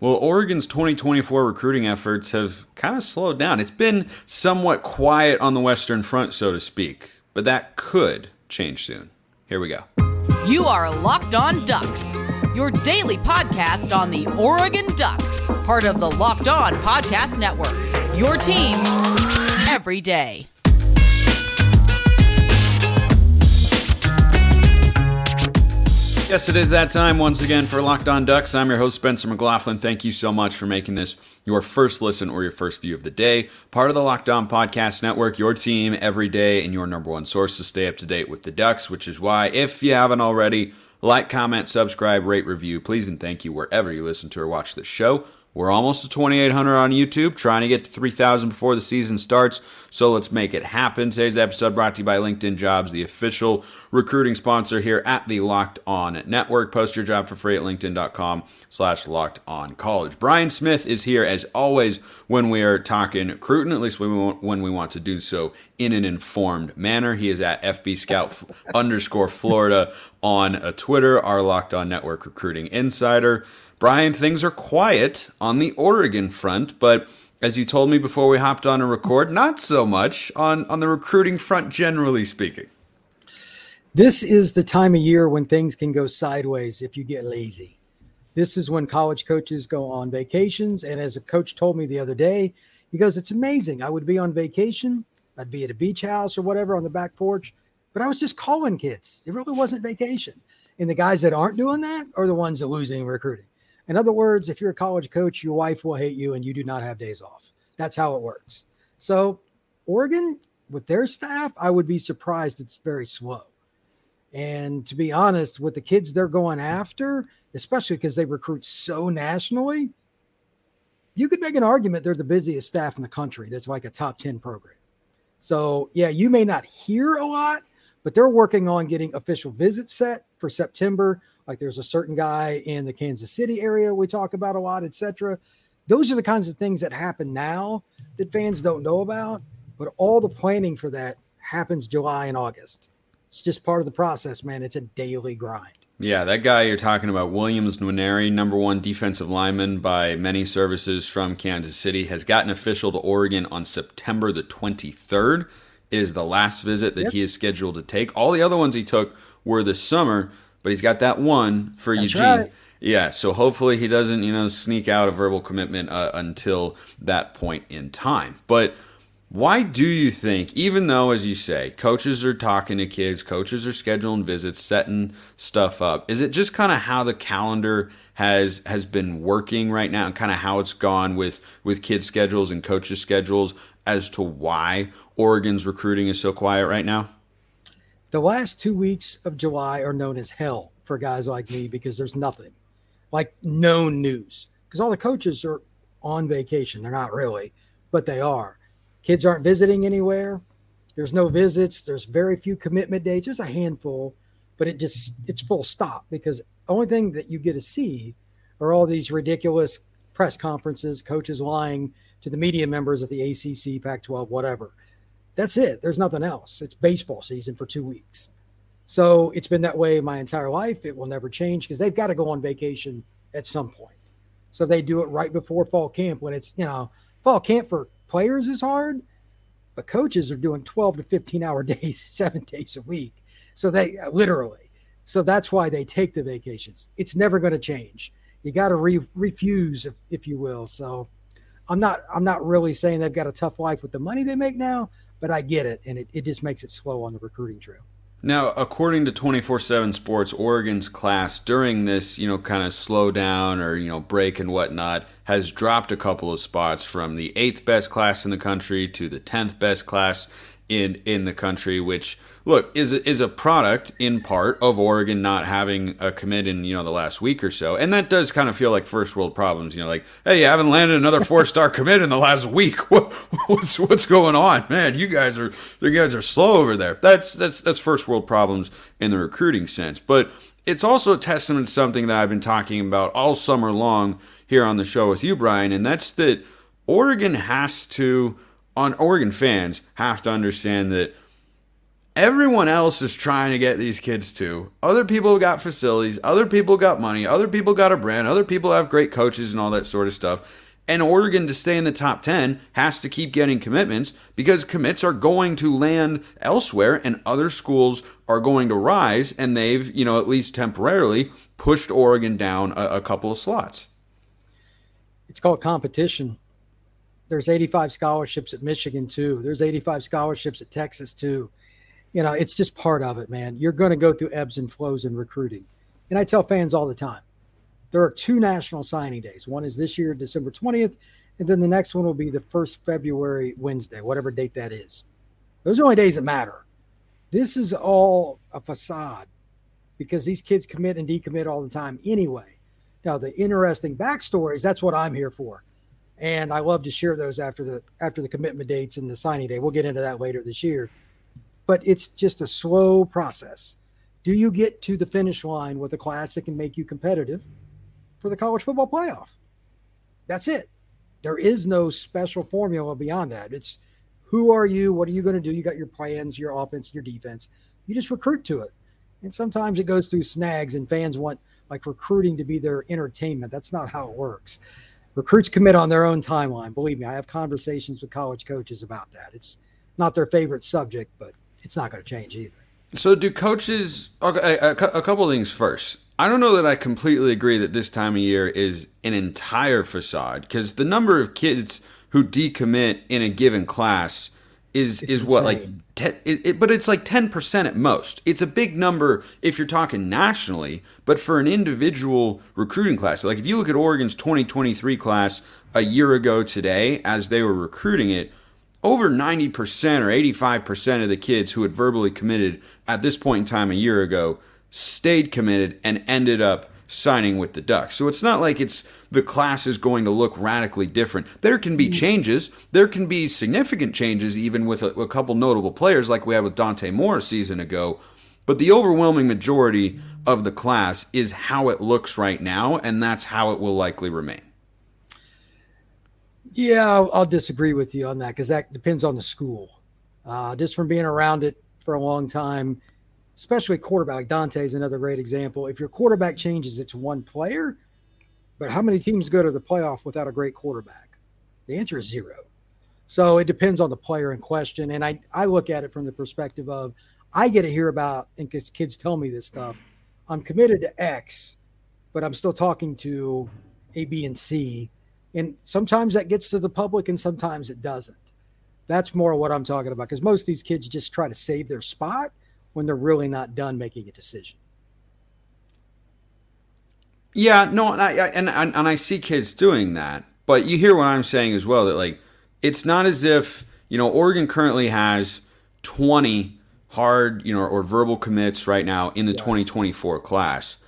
Well, Oregon's 2024 recruiting efforts have kind of slowed down. It's been somewhat quiet on the Western Front, so to speak, but that could change soon. Here we go. You are Locked On Ducks, your daily podcast on the Oregon Ducks, part of the Locked On Podcast Network. Your team every day. Yes, it is that time once again for Locked On Ducks. I'm your host, Spencer McLaughlin. Thank you so much for making this your first listen or your first view of the day. Part of the Locked On Podcast Network, your team every day, and your number one source to stay up to date with the Ducks, which is why, if you haven't already, like, comment, subscribe, rate, review, please, and thank you wherever you listen to or watch the show. We're almost to 2,800 on YouTube, trying to get to 3,000 before the season starts. So let's make it happen. Today's episode brought to you by LinkedIn Jobs, the official recruiting sponsor here at the Locked On Network. Post your job for free at linkedin.com slash locked on college. Brian Smith is here as always when we are talking recruiting, at least when we want, to do so in an informed manner. He is at FB Scout underscore Florida on a Twitter, our Locked On Network recruiting insider. Brian, things are quiet on the Oregon front, but as you told me before we hopped on a record, not so much on, on the recruiting front, generally speaking. This is the time of year when things can go sideways if you get lazy. This is when college coaches go on vacations. And as a coach told me the other day, he goes, It's amazing. I would be on vacation, I'd be at a beach house or whatever on the back porch, but I was just calling kids. It really wasn't vacation. And the guys that aren't doing that are the ones that are losing recruiting. In other words, if you're a college coach, your wife will hate you and you do not have days off. That's how it works. So, Oregon, with their staff, I would be surprised it's very slow. And to be honest, with the kids they're going after, especially because they recruit so nationally, you could make an argument they're the busiest staff in the country. That's like a top 10 program. So, yeah, you may not hear a lot, but they're working on getting official visits set for September like there's a certain guy in the Kansas City area we talk about a lot, etc. Those are the kinds of things that happen now that fans don't know about, but all the planning for that happens July and August. It's just part of the process, man. It's a daily grind. Yeah, that guy you're talking about, Williams Nwaneri, number one defensive lineman by many services from Kansas City, has gotten official to Oregon on September the 23rd. It is the last visit that yep. he is scheduled to take. All the other ones he took were this summer but he's got that one for That's Eugene. Right. Yeah, so hopefully he doesn't, you know, sneak out a verbal commitment uh, until that point in time. But why do you think, even though, as you say, coaches are talking to kids, coaches are scheduling visits, setting stuff up, is it just kind of how the calendar has has been working right now, and kind of how it's gone with with kids' schedules and coaches' schedules as to why Oregon's recruiting is so quiet right now? The last two weeks of July are known as hell for guys like me because there's nothing like known news because all the coaches are on vacation. They're not really, but they are. Kids aren't visiting anywhere. There's no visits. There's very few commitment dates. There's a handful, but it just it's full stop because only thing that you get to see are all these ridiculous press conferences, coaches lying to the media members of the ACC, Pac-12, whatever. That's it. There's nothing else. It's baseball season for two weeks. So it's been that way my entire life. It will never change because they've got to go on vacation at some point. So they do it right before fall camp when it's, you know, fall camp for players is hard, but coaches are doing 12 to 15 hour days, seven days a week. So they uh, literally, so that's why they take the vacations. It's never going to change. You got to re- refuse, if, if you will. So I'm not, I'm not really saying they've got a tough life with the money they make now but I get it, and it, it just makes it slow on the recruiting trail. Now, according to 247Sports, Oregon's class during this, you know, kind of slowdown or you know break and whatnot has dropped a couple of spots from the eighth best class in the country to the tenth best class in in the country, which look is a, is a product in part of Oregon not having uh, a commit in you know the last week or so, and that does kind of feel like first world problems. You know, like hey, you haven't landed another four star commit in the last week. What, what's what's going on, man? You guys are you guys are slow over there. That's that's that's first world problems in the recruiting sense, but it's also a testament to something that I've been talking about all summer long here on the show with you, Brian, and that's that Oregon has to on Oregon fans have to understand that everyone else is trying to get these kids to. Other people got facilities, other people got money, other people got a brand, other people have great coaches and all that sort of stuff. And Oregon to stay in the top 10 has to keep getting commitments because commits are going to land elsewhere and other schools are going to rise. And they've, you know, at least temporarily pushed Oregon down a, a couple of slots. It's called competition. There's 85 scholarships at Michigan, too. There's 85 scholarships at Texas, too. You know, it's just part of it, man. You're going to go through ebbs and flows in recruiting. And I tell fans all the time there are two national signing days. One is this year, December 20th, and then the next one will be the first February Wednesday, whatever date that is. Those are the only days that matter. This is all a facade because these kids commit and decommit all the time anyway. Now, the interesting backstories, that's what I'm here for. And I love to share those after the after the commitment dates and the signing day. We'll get into that later this year. But it's just a slow process. Do you get to the finish line with a class that can make you competitive? for the college football playoff. That's it. There is no special formula beyond that. It's who are you? What are you going to do? You got your plans, your offense, your defense. You just recruit to it. And sometimes it goes through snags, and fans want like recruiting to be their entertainment. That's not how it works. Recruits commit on their own timeline. Believe me, I have conversations with college coaches about that. It's not their favorite subject, but it's not going to change either. So, do coaches? Okay, a, a couple things first. I don't know that I completely agree that this time of year is an entire facade because the number of kids who decommit in a given class is it's is what like ten, it, it, but it's like 10% at most. It's a big number if you're talking nationally, but for an individual recruiting class, like if you look at Oregon's 2023 class a year ago today as they were recruiting it, over 90% or 85% of the kids who had verbally committed at this point in time a year ago stayed committed and ended up signing with the Ducks. So it's not like it's the class is going to look radically different. There can be mm-hmm. changes. There can be significant changes even with a, a couple notable players like we had with Dante Moore a season ago. But the overwhelming majority of the class is how it looks right now, and that's how it will likely remain. Yeah, I'll, I'll disagree with you on that because that depends on the school. Uh, just from being around it for a long time, especially quarterback. Dante is another great example. If your quarterback changes, it's one player, but how many teams go to the playoff without a great quarterback? The answer is zero. So it depends on the player in question. And I, I look at it from the perspective of I get to hear about, and because kids tell me this stuff, I'm committed to X, but I'm still talking to A, B, and C. And sometimes that gets to the public and sometimes it doesn't. That's more what I'm talking about because most of these kids just try to save their spot when they're really not done making a decision. Yeah, no, and I, and and I see kids doing that, but you hear what I'm saying as well. That like, it's not as if you know Oregon currently has 20 hard, you know, or verbal commits right now in the yeah. 2024 class.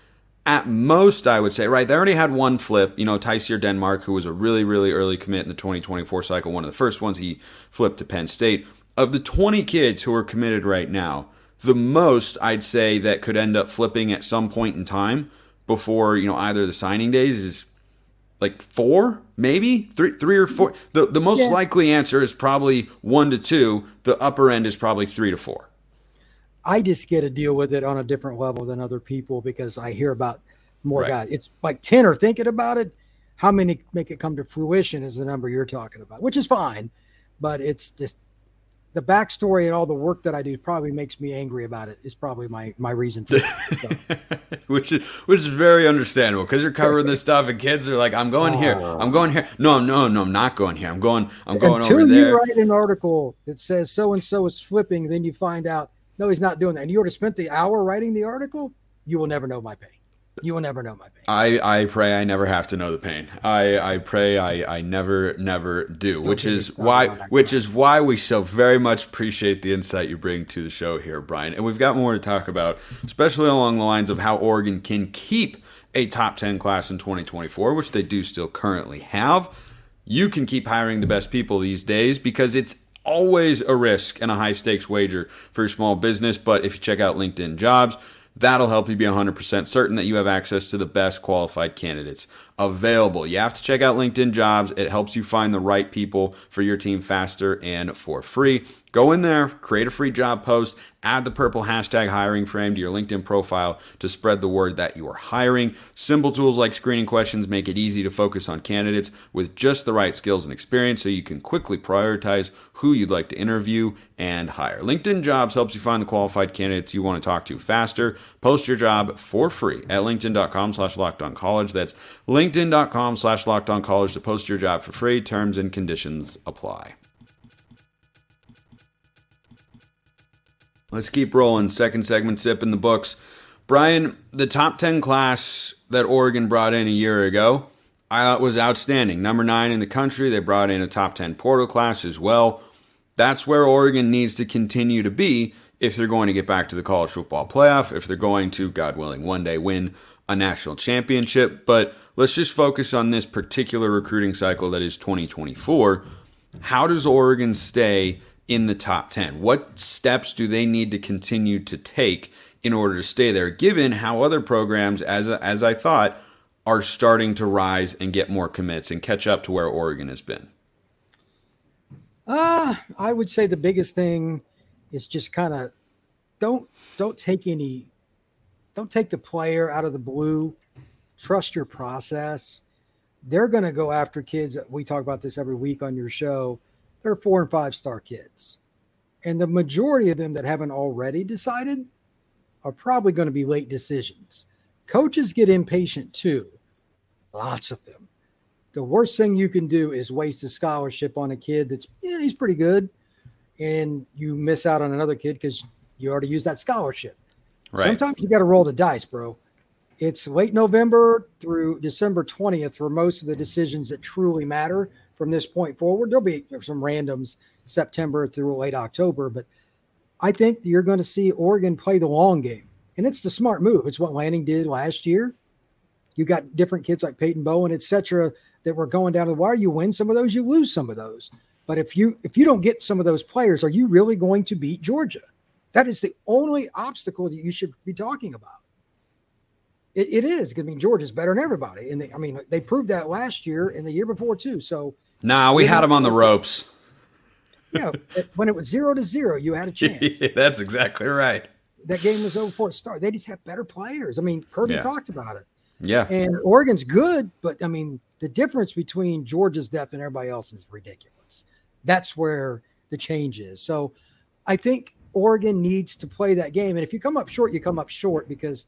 At most, I would say, right, they already had one flip, you know, Tyseer Denmark, who was a really, really early commit in the 2024 cycle, one of the first ones he flipped to Penn State. Of the 20 kids who are committed right now, the most I'd say that could end up flipping at some point in time before you know either the signing days is like four, maybe three, three or four. The the most yeah. likely answer is probably one to two. The upper end is probably three to four. I just get to deal with it on a different level than other people because I hear about more right. guys. It's like ten are thinking about it. How many make it come to fruition is the number you're talking about, which is fine, but it's just the backstory and all the work that I do probably makes me angry about it. Is probably my my reason for it. which is which is very understandable because you're covering this stuff and kids are like, I'm going oh. here, I'm going here. No, no, no, I'm not going here. I'm going, I'm going Until over there. you write an article that says so and so is flipping, then you find out no, he's not doing that, and you already spent the hour writing the article. You will never know my pain. You will never know my pain. I, I pray I never have to know the pain. I, I pray I, I never never do, Don't which is why which is why we so very much appreciate the insight you bring to the show here, Brian. And we've got more to talk about, especially along the lines of how Oregon can keep a top 10 class in 2024, which they do still currently have. You can keep hiring the best people these days because it's always a risk and a high stakes wager for your small business, but if you check out LinkedIn Jobs, That'll help you be 100% certain that you have access to the best qualified candidates available. You have to check out LinkedIn Jobs. It helps you find the right people for your team faster and for free. Go in there, create a free job post, add the purple hashtag hiring frame to your LinkedIn profile to spread the word that you are hiring. Simple tools like screening questions make it easy to focus on candidates with just the right skills and experience so you can quickly prioritize who you'd like to interview and hire. LinkedIn Jobs helps you find the qualified candidates you want to talk to faster. Post your job for free at linkedin.com slash college. That's linkedin.com slash college to post your job for free. Terms and conditions apply. Let's keep rolling. Second segment sip in the books. Brian, the top 10 class that Oregon brought in a year ago, I thought was outstanding. Number nine in the country. They brought in a top 10 portal class as well. That's where Oregon needs to continue to be if they're going to get back to the college football playoff, if they're going to, God willing, one day win a national championship. But let's just focus on this particular recruiting cycle that is 2024. How does Oregon stay in the top 10? What steps do they need to continue to take in order to stay there, given how other programs, as, as I thought, are starting to rise and get more commits and catch up to where Oregon has been? Uh, I would say the biggest thing is just kind of don't don't take any don't take the player out of the blue. Trust your process. They're going to go after kids. We talk about this every week on your show they're four and five star kids. And the majority of them that haven't already decided are probably going to be late decisions. Coaches get impatient too, lots of them. The worst thing you can do is waste a scholarship on a kid that's, yeah, he's pretty good. And you miss out on another kid because you already used that scholarship. Right. Sometimes you got to roll the dice, bro. It's late November through December 20th for most of the decisions that truly matter from this point forward. There'll be some randoms September through late October, but I think you're going to see Oregon play the long game. And it's the smart move. It's what Lanning did last year. You got different kids like Peyton Bowen, et cetera, that were going down to the wire. You win some of those, you lose some of those. But if you if you don't get some of those players, are you really going to beat Georgia? That is the only obstacle that you should be talking about. It, it is. I mean, Georgia's better than everybody, and they, I mean they proved that last year and the year before too. So Nah, we had them on the ropes. Yeah, when it was zero to zero, you had a chance. yeah, that's exactly right. That game was over before it started. They just have better players. I mean, Kirby yeah. talked about it. Yeah. And Oregon's good, but I mean, the difference between Georgia's depth and everybody else is ridiculous. That's where the change is. So I think Oregon needs to play that game. And if you come up short, you come up short because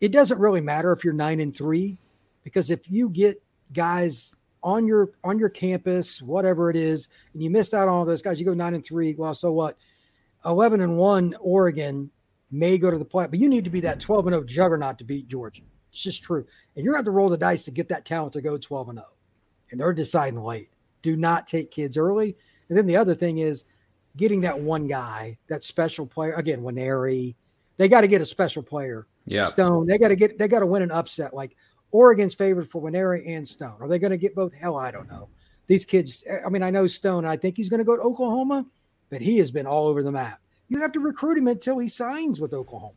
it doesn't really matter if you're nine and three, because if you get guys on your on your campus, whatever it is, and you missed out on all those guys, you go nine and three. Well, so what? Eleven and one, Oregon may go to the play, but you need to be that twelve and zero oh juggernaut to beat Georgia. It's just true, and you're going to have to roll the dice to get that talent to go twelve and zero. Oh. And they're deciding late. Do not take kids early. And then the other thing is getting that one guy, that special player. Again, Nwaneri, they got to get a special player. Yeah, Stone. They got to get. They got to win an upset. Like Oregon's favored for Nwaneri and Stone. Are they going to get both? Hell, I don't know. These kids, I mean, I know Stone, I think he's going to go to Oklahoma, but he has been all over the map. You have to recruit him until he signs with Oklahoma.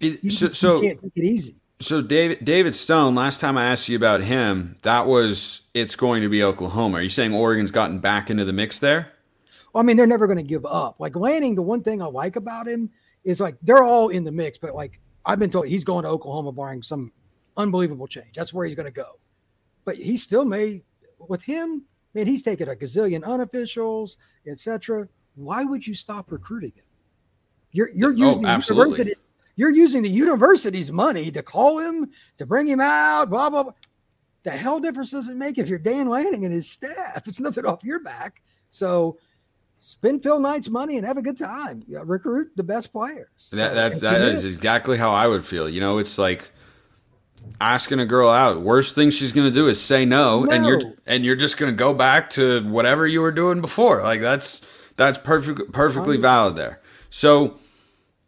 It, so, so can't take it easy. So David David Stone, last time I asked you about him, that was it's going to be Oklahoma. Are you saying Oregon's gotten back into the mix there? Well, I mean, they're never going to give up. Like Lanning, the one thing I like about him is like they're all in the mix, but like I've been told he's going to Oklahoma barring some unbelievable change. That's where he's going to go. But he still may, with him, man, he's taken a gazillion unofficials, etc. Why would you stop recruiting him? You're you're oh, using oh, the you're using the university's money to call him, to bring him out, blah blah blah. The hell difference does it make if you're Dan Lanning and his staff? It's nothing off your back. So spend Phil Knight's money and have a good time. You know, recruit the best players. That, that, that is exactly how I would feel. You know, it's like asking a girl out. Worst thing she's going to do is say no, no, and you're and you're just going to go back to whatever you were doing before. Like that's that's perfect perfectly valid there. So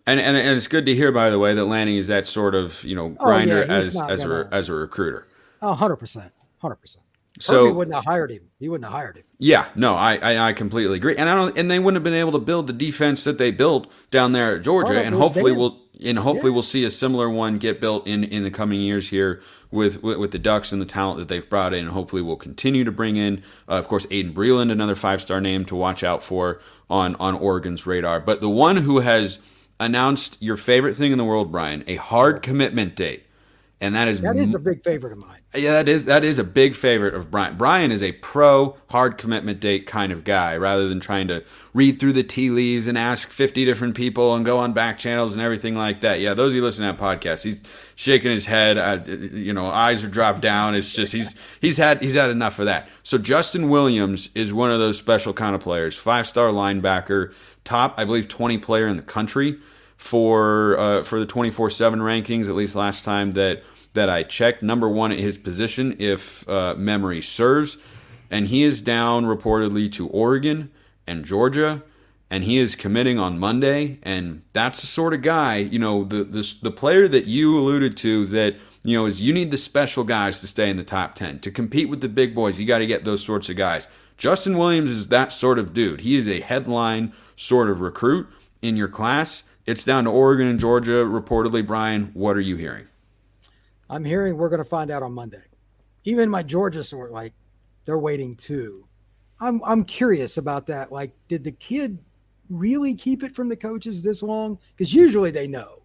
and, and and it's good to hear by the way that Lanning is that sort of, you know, grinder oh, yeah, as as a as a recruiter. Oh, 100%. 100%. So he wouldn't have hired him. He wouldn't have hired him. Yeah, no, I, I, I completely agree, and I don't, and they wouldn't have been able to build the defense that they built down there at Georgia, oh, and hopefully we'll and hopefully yeah. we'll see a similar one get built in in the coming years here with with, with the Ducks and the talent that they've brought in. And hopefully we'll continue to bring in, uh, of course, Aydin Breland, another five star name to watch out for on on Oregon's radar. But the one who has announced your favorite thing in the world, Brian, a hard commitment date and that is that is a big favorite of mine. Yeah, that is that is a big favorite of Brian. Brian is a pro hard commitment date kind of guy, rather than trying to read through the tea leaves and ask fifty different people and go on back channels and everything like that. Yeah, those of you listening to that podcast, he's shaking his head. Uh, you know, eyes are dropped down. It's just he's he's had he's had enough of that. So Justin Williams is one of those special kind of players, five star linebacker, top I believe twenty player in the country for uh, for the 24/7 rankings. At least last time that that I checked, number one at his position, if uh, memory serves, and he is down reportedly to Oregon and Georgia. And he is committing on Monday, and that's the sort of guy, you know, the, the the player that you alluded to that you know, is you need the special guys to stay in the top 10. To compete with the big boys, you got to get those sorts of guys. Justin Williams is that sort of dude. He is a headline sort of recruit in your class. It's down to Oregon and Georgia, reportedly. Brian, what are you hearing? I'm hearing we're going to find out on Monday. Even my Georgia sort like they're waiting too. I'm I'm curious about that. Like, did the kid really keep it from the coaches this long? Because usually they know.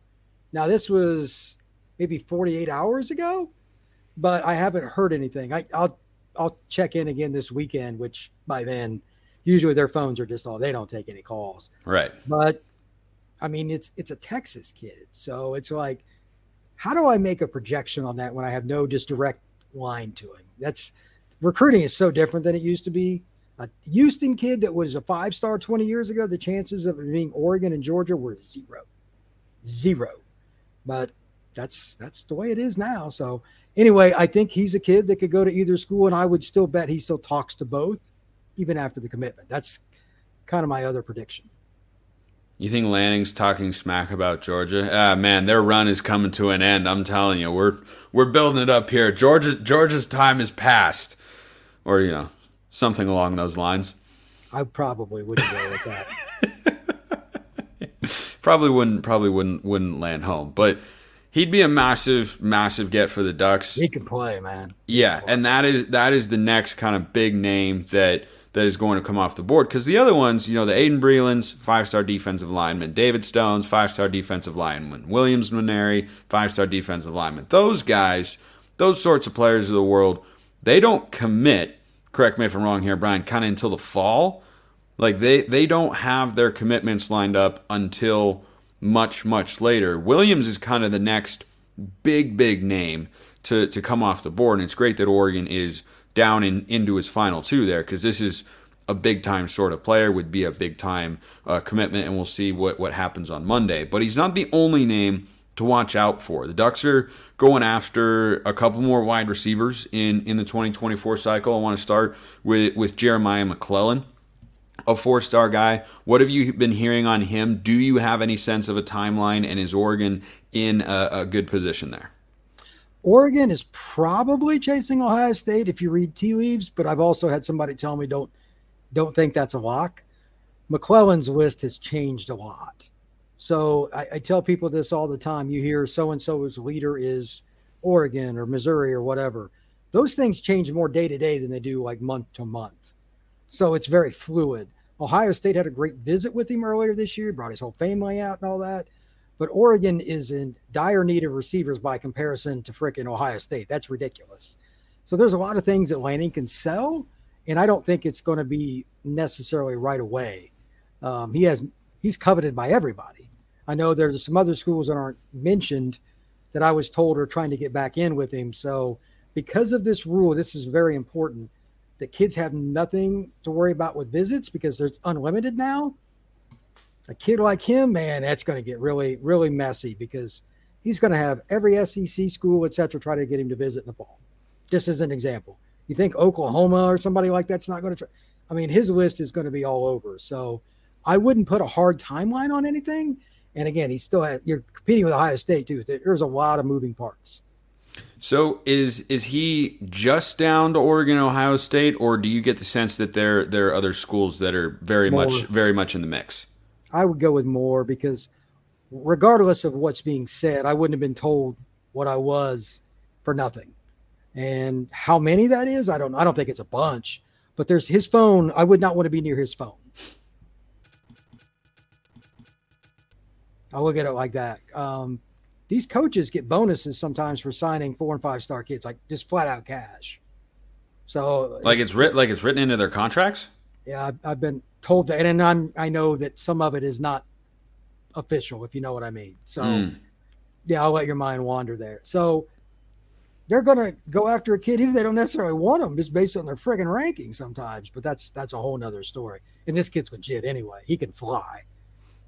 Now this was maybe 48 hours ago, but I haven't heard anything. I, I'll I'll check in again this weekend, which by then usually their phones are just all they don't take any calls. Right. But I mean, it's it's a Texas kid, so it's like, how do I make a projection on that when I have no just direct line to him? That's recruiting is so different than it used to be. A Houston kid that was a five star 20 years ago, the chances of being Oregon and Georgia were zero, zero. But that's that's the way it is now. So anyway, I think he's a kid that could go to either school, and I would still bet he still talks to both, even after the commitment. That's kind of my other prediction. You think Lanning's talking smack about Georgia? Ah, man, their run is coming to an end. I'm telling you, we're we're building it up here. Georgia Georgia's time is past, or you know, something along those lines. I probably wouldn't go with that. probably wouldn't. Probably wouldn't. Wouldn't land home, but he'd be a massive, massive get for the Ducks. He can play, man. yeah, play. and that is that is the next kind of big name that that is going to come off the board. Because the other ones, you know, the Aydin Brelands, five star defensive lineman, David Stones, five star defensive lineman, Williams Nwaneri, five star defensive lineman. Those guys, those sorts of players of the world, they don't commit. Correct me if I'm wrong here, Brian. Kind of until the fall, like they they don't have their commitments lined up until much much later. Williams is kind of the next big big name to to come off the board, and it's great that Oregon is down in, into his final two there because this is a big time sort of player, would be a big time uh, commitment, and we'll see what, what happens on Monday. But he's not the only name to watch out for. The Ducks are going after a couple more wide receivers in, in the 2024 cycle. I want to start with, with Jeremiah McClellan, a four star guy. What have you been hearing on him? Do you have any sense of a timeline, and is Oregon in a, a good position there? Oregon is probably chasing Ohio State if you read tea leaves, but I've also had somebody tell me don't don't think that's a lock. McClellan's list has changed a lot. So I, I tell people this all the time. You hear so and so's leader is Oregon or Missouri or whatever. Those things change more day to day than they do like month to month. So it's very fluid. Ohio State had a great visit with him earlier this year, brought his whole family out and all that. But Oregon is in dire need of receivers by comparison to frickin' Ohio State. That's ridiculous. So there's a lot of things that Lanning can sell, and I don't think it's going to be necessarily right away. Um, he has he's coveted by everybody. I know there's some other schools that aren't mentioned that I was told are trying to get back in with him. So because of this rule, this is very important. The kids have nothing to worry about with visits because there's unlimited now a kid like him, man, that's going to get really, really messy because he's going to have every SEC school, et cetera, try to get him to visit in the fall. Just as an example, you think Oklahoma or somebody like that's not going to try? I mean, his list is going to be all over. So I wouldn't put a hard timeline on anything. And again, he still has, you're competing with Ohio State too. There's a lot of moving parts. So is is he just down to Oregon, Ohio State, or do you get the sense that there there are other schools that are very much very much in the mix? I would go with more because regardless of what's being said, I wouldn't have been told what I was for nothing. And how many that is, I don't I don't think it's a bunch, but there's his phone. I would not want to be near his phone. I look at it like that. Um, these coaches get bonuses sometimes for signing four and five star kids, like just flat out cash. So like it's written like it's written into their contracts. Yeah, I've, I've been told that, and I'm I know that some of it is not official, if you know what I mean. So mm. yeah, I'll let your mind wander there. So they're going to go after a kid even if they don't necessarily want them just based on their friggin' ranking sometimes but that's that's a whole nother story and this kid's legit anyway he can fly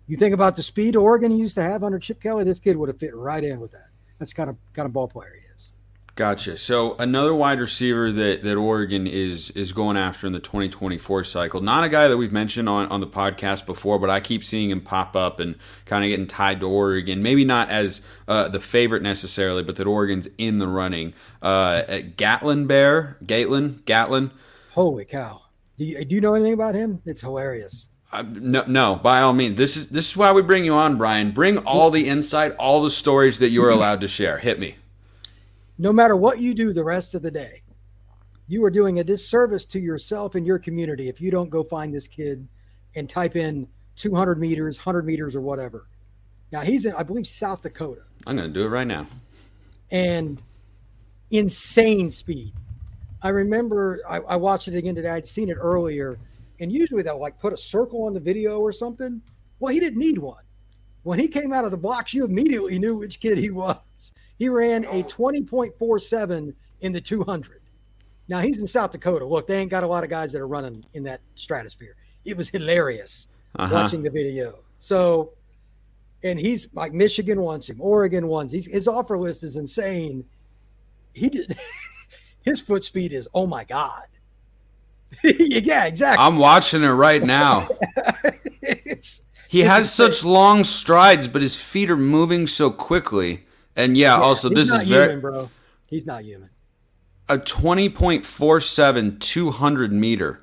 you think about the speed oregon used to have under chip kelly this kid would have fit right in with that that's kind of kind of ball player he is Gotcha. So another wide receiver that, that Oregon is is going after in the 2024 cycle. Not a guy that we've mentioned on, on the podcast before, but I keep seeing him pop up and kind of getting tied to Oregon. Maybe not as uh, the favorite necessarily, but that Oregon's in the running. Uh, Gatlin Bair, Gatlin, Gatlin. Holy cow! Do you, do you know anything about him? It's hilarious. Uh, no, no, by all means. This is this is why we bring you on, Brian. Bring all the insight, all the stories that you are allowed to share. Hit me no matter what you do the rest of the day, you are doing a disservice to yourself and your community if you don't go find this kid and type in 200 meters, 100 meters, or whatever. Now, he's in, I believe, South Dakota. I'm going to do it right now. And insane speed. I remember I, I watched it again today. I'd seen it earlier. And usually they'll like put a circle on the video or something. Well, he didn't need one. When he came out of the box, you immediately knew which kid he was. He ran a 20.47 in the 200. Now he's in South Dakota. Look, they ain't got a lot of guys that are running in that stratosphere. It was hilarious uh-huh. watching the video. So, and he's like Michigan wants him, Oregon wants. He's, his offer list is insane. He did his foot speed is oh my god. yeah, exactly. I'm watching it right now. it's, he it's has such long strides, but his feet are moving so quickly. And yeah, yeah also this is very human, bro. He's not human. A 20.47 200 meter.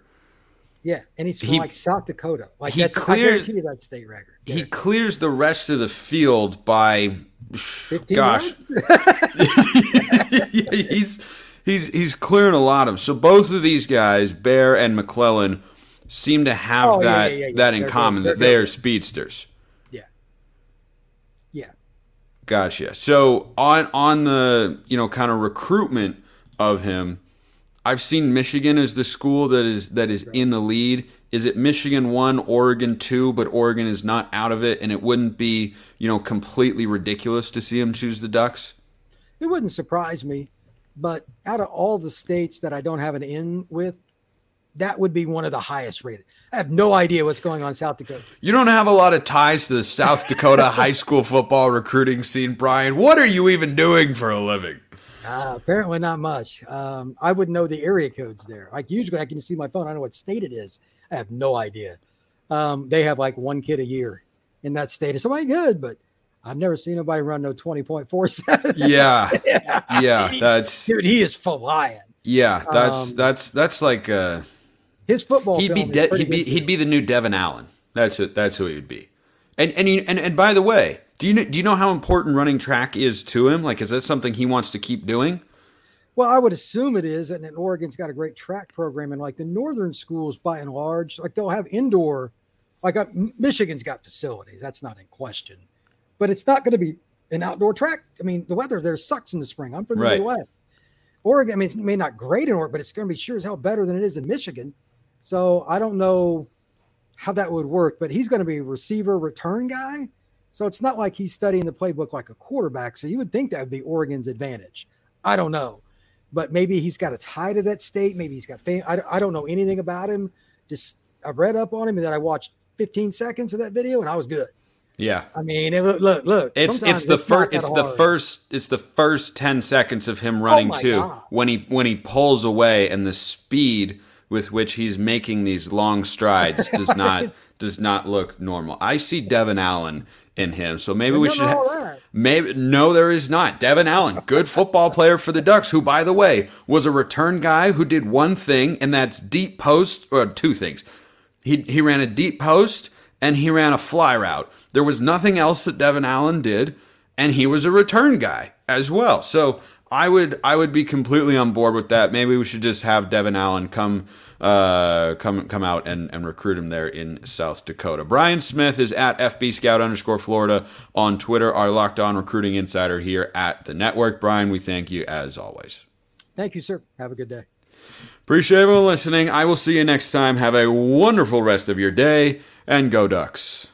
Yeah, and he's from he, like South Dakota. Like he that's, clears that state record. He clears the rest of the field by gosh. he's he's he's clearing a lot of. So both of these guys, Bair and McClellan, seem to have oh, that yeah, yeah, yeah, that in they're common that they are speedsters. Yeah. Yeah. Gotcha. So on on the you know kind of recruitment of him, I've seen Michigan as the school that is that is in the lead. Is it Michigan one, Oregon two, but Oregon is not out of it, and it wouldn't be you know completely ridiculous to see him choose the Ducks? It wouldn't surprise me, but out of all the states that I don't have an in with, that would be one of the highest rated. I have no idea what's going on in South Dakota. You don't have a lot of ties to the South Dakota high school football recruiting scene, Brian. What are you even doing for a living? Uh, apparently not much. Um, I would know the area codes there. Like usually I can see my phone. I know what state it is. I have no idea. Um, they have like one kid a year in that state. It's somebody good, but I've never seen nobody run no 20.47. Yeah. yeah. That's dude, he is flying. Yeah, that's um, that's that's like uh his football. He'd be de- he'd be he'd be the new Devon Allen. That's it. That's who he would be. And and he, and and by the way, do you know, do you know how important running track is to him? Like, is that something he wants to keep doing? Well, I would assume it is, and Oregon's got a great track program, and like the northern schools, by and large, like they'll have indoor. Like uh, Michigan's got facilities, that's not in question, but it's not going to be an outdoor track. I mean, the weather there sucks in the spring. I'm from the right. Midwest. Oregon, I mean, it may not great in Oregon, but it's going to be sure as hell better than it is in Michigan. So I don't know how that would work, but he's going to be a receiver return guy. So it's not like he's studying the playbook like a quarterback. So you would think that would be Oregon's advantage. I don't know. But maybe he's got a tie to that state. Maybe he's got fame. I, I don't know anything about him. Just I've read up on him and then I watched 15 seconds of that video and I was good. Yeah. I mean, look, look, look. It's it's the first it's the first it's the first 10 seconds of him oh running oh too. God. When he when he pulls away and the speed with which he's making these long strides does not does not look normal. I see Devon Allen in him, so maybe we should. Ha- maybe no, there is not. Devon Allen, good football player for the Ducks, who, by the way, was a return guy who did one thing, and that's deep post or two things. He he ran a deep post and he ran a fly route. There was nothing else that Devon Allen did, and he was a return guy as well. So I would I would be completely on board with that. Maybe we should just have Devon Allen come uh, come come out and, and recruit him there in South Dakota. Brian Smith is at FB Scout underscore Florida on Twitter, our locked on recruiting insider here at the network. Brian, we thank you as always. Thank you, sir. Have a good day. Appreciate everyone listening. I will see you next time. Have a wonderful rest of your day and go Ducks.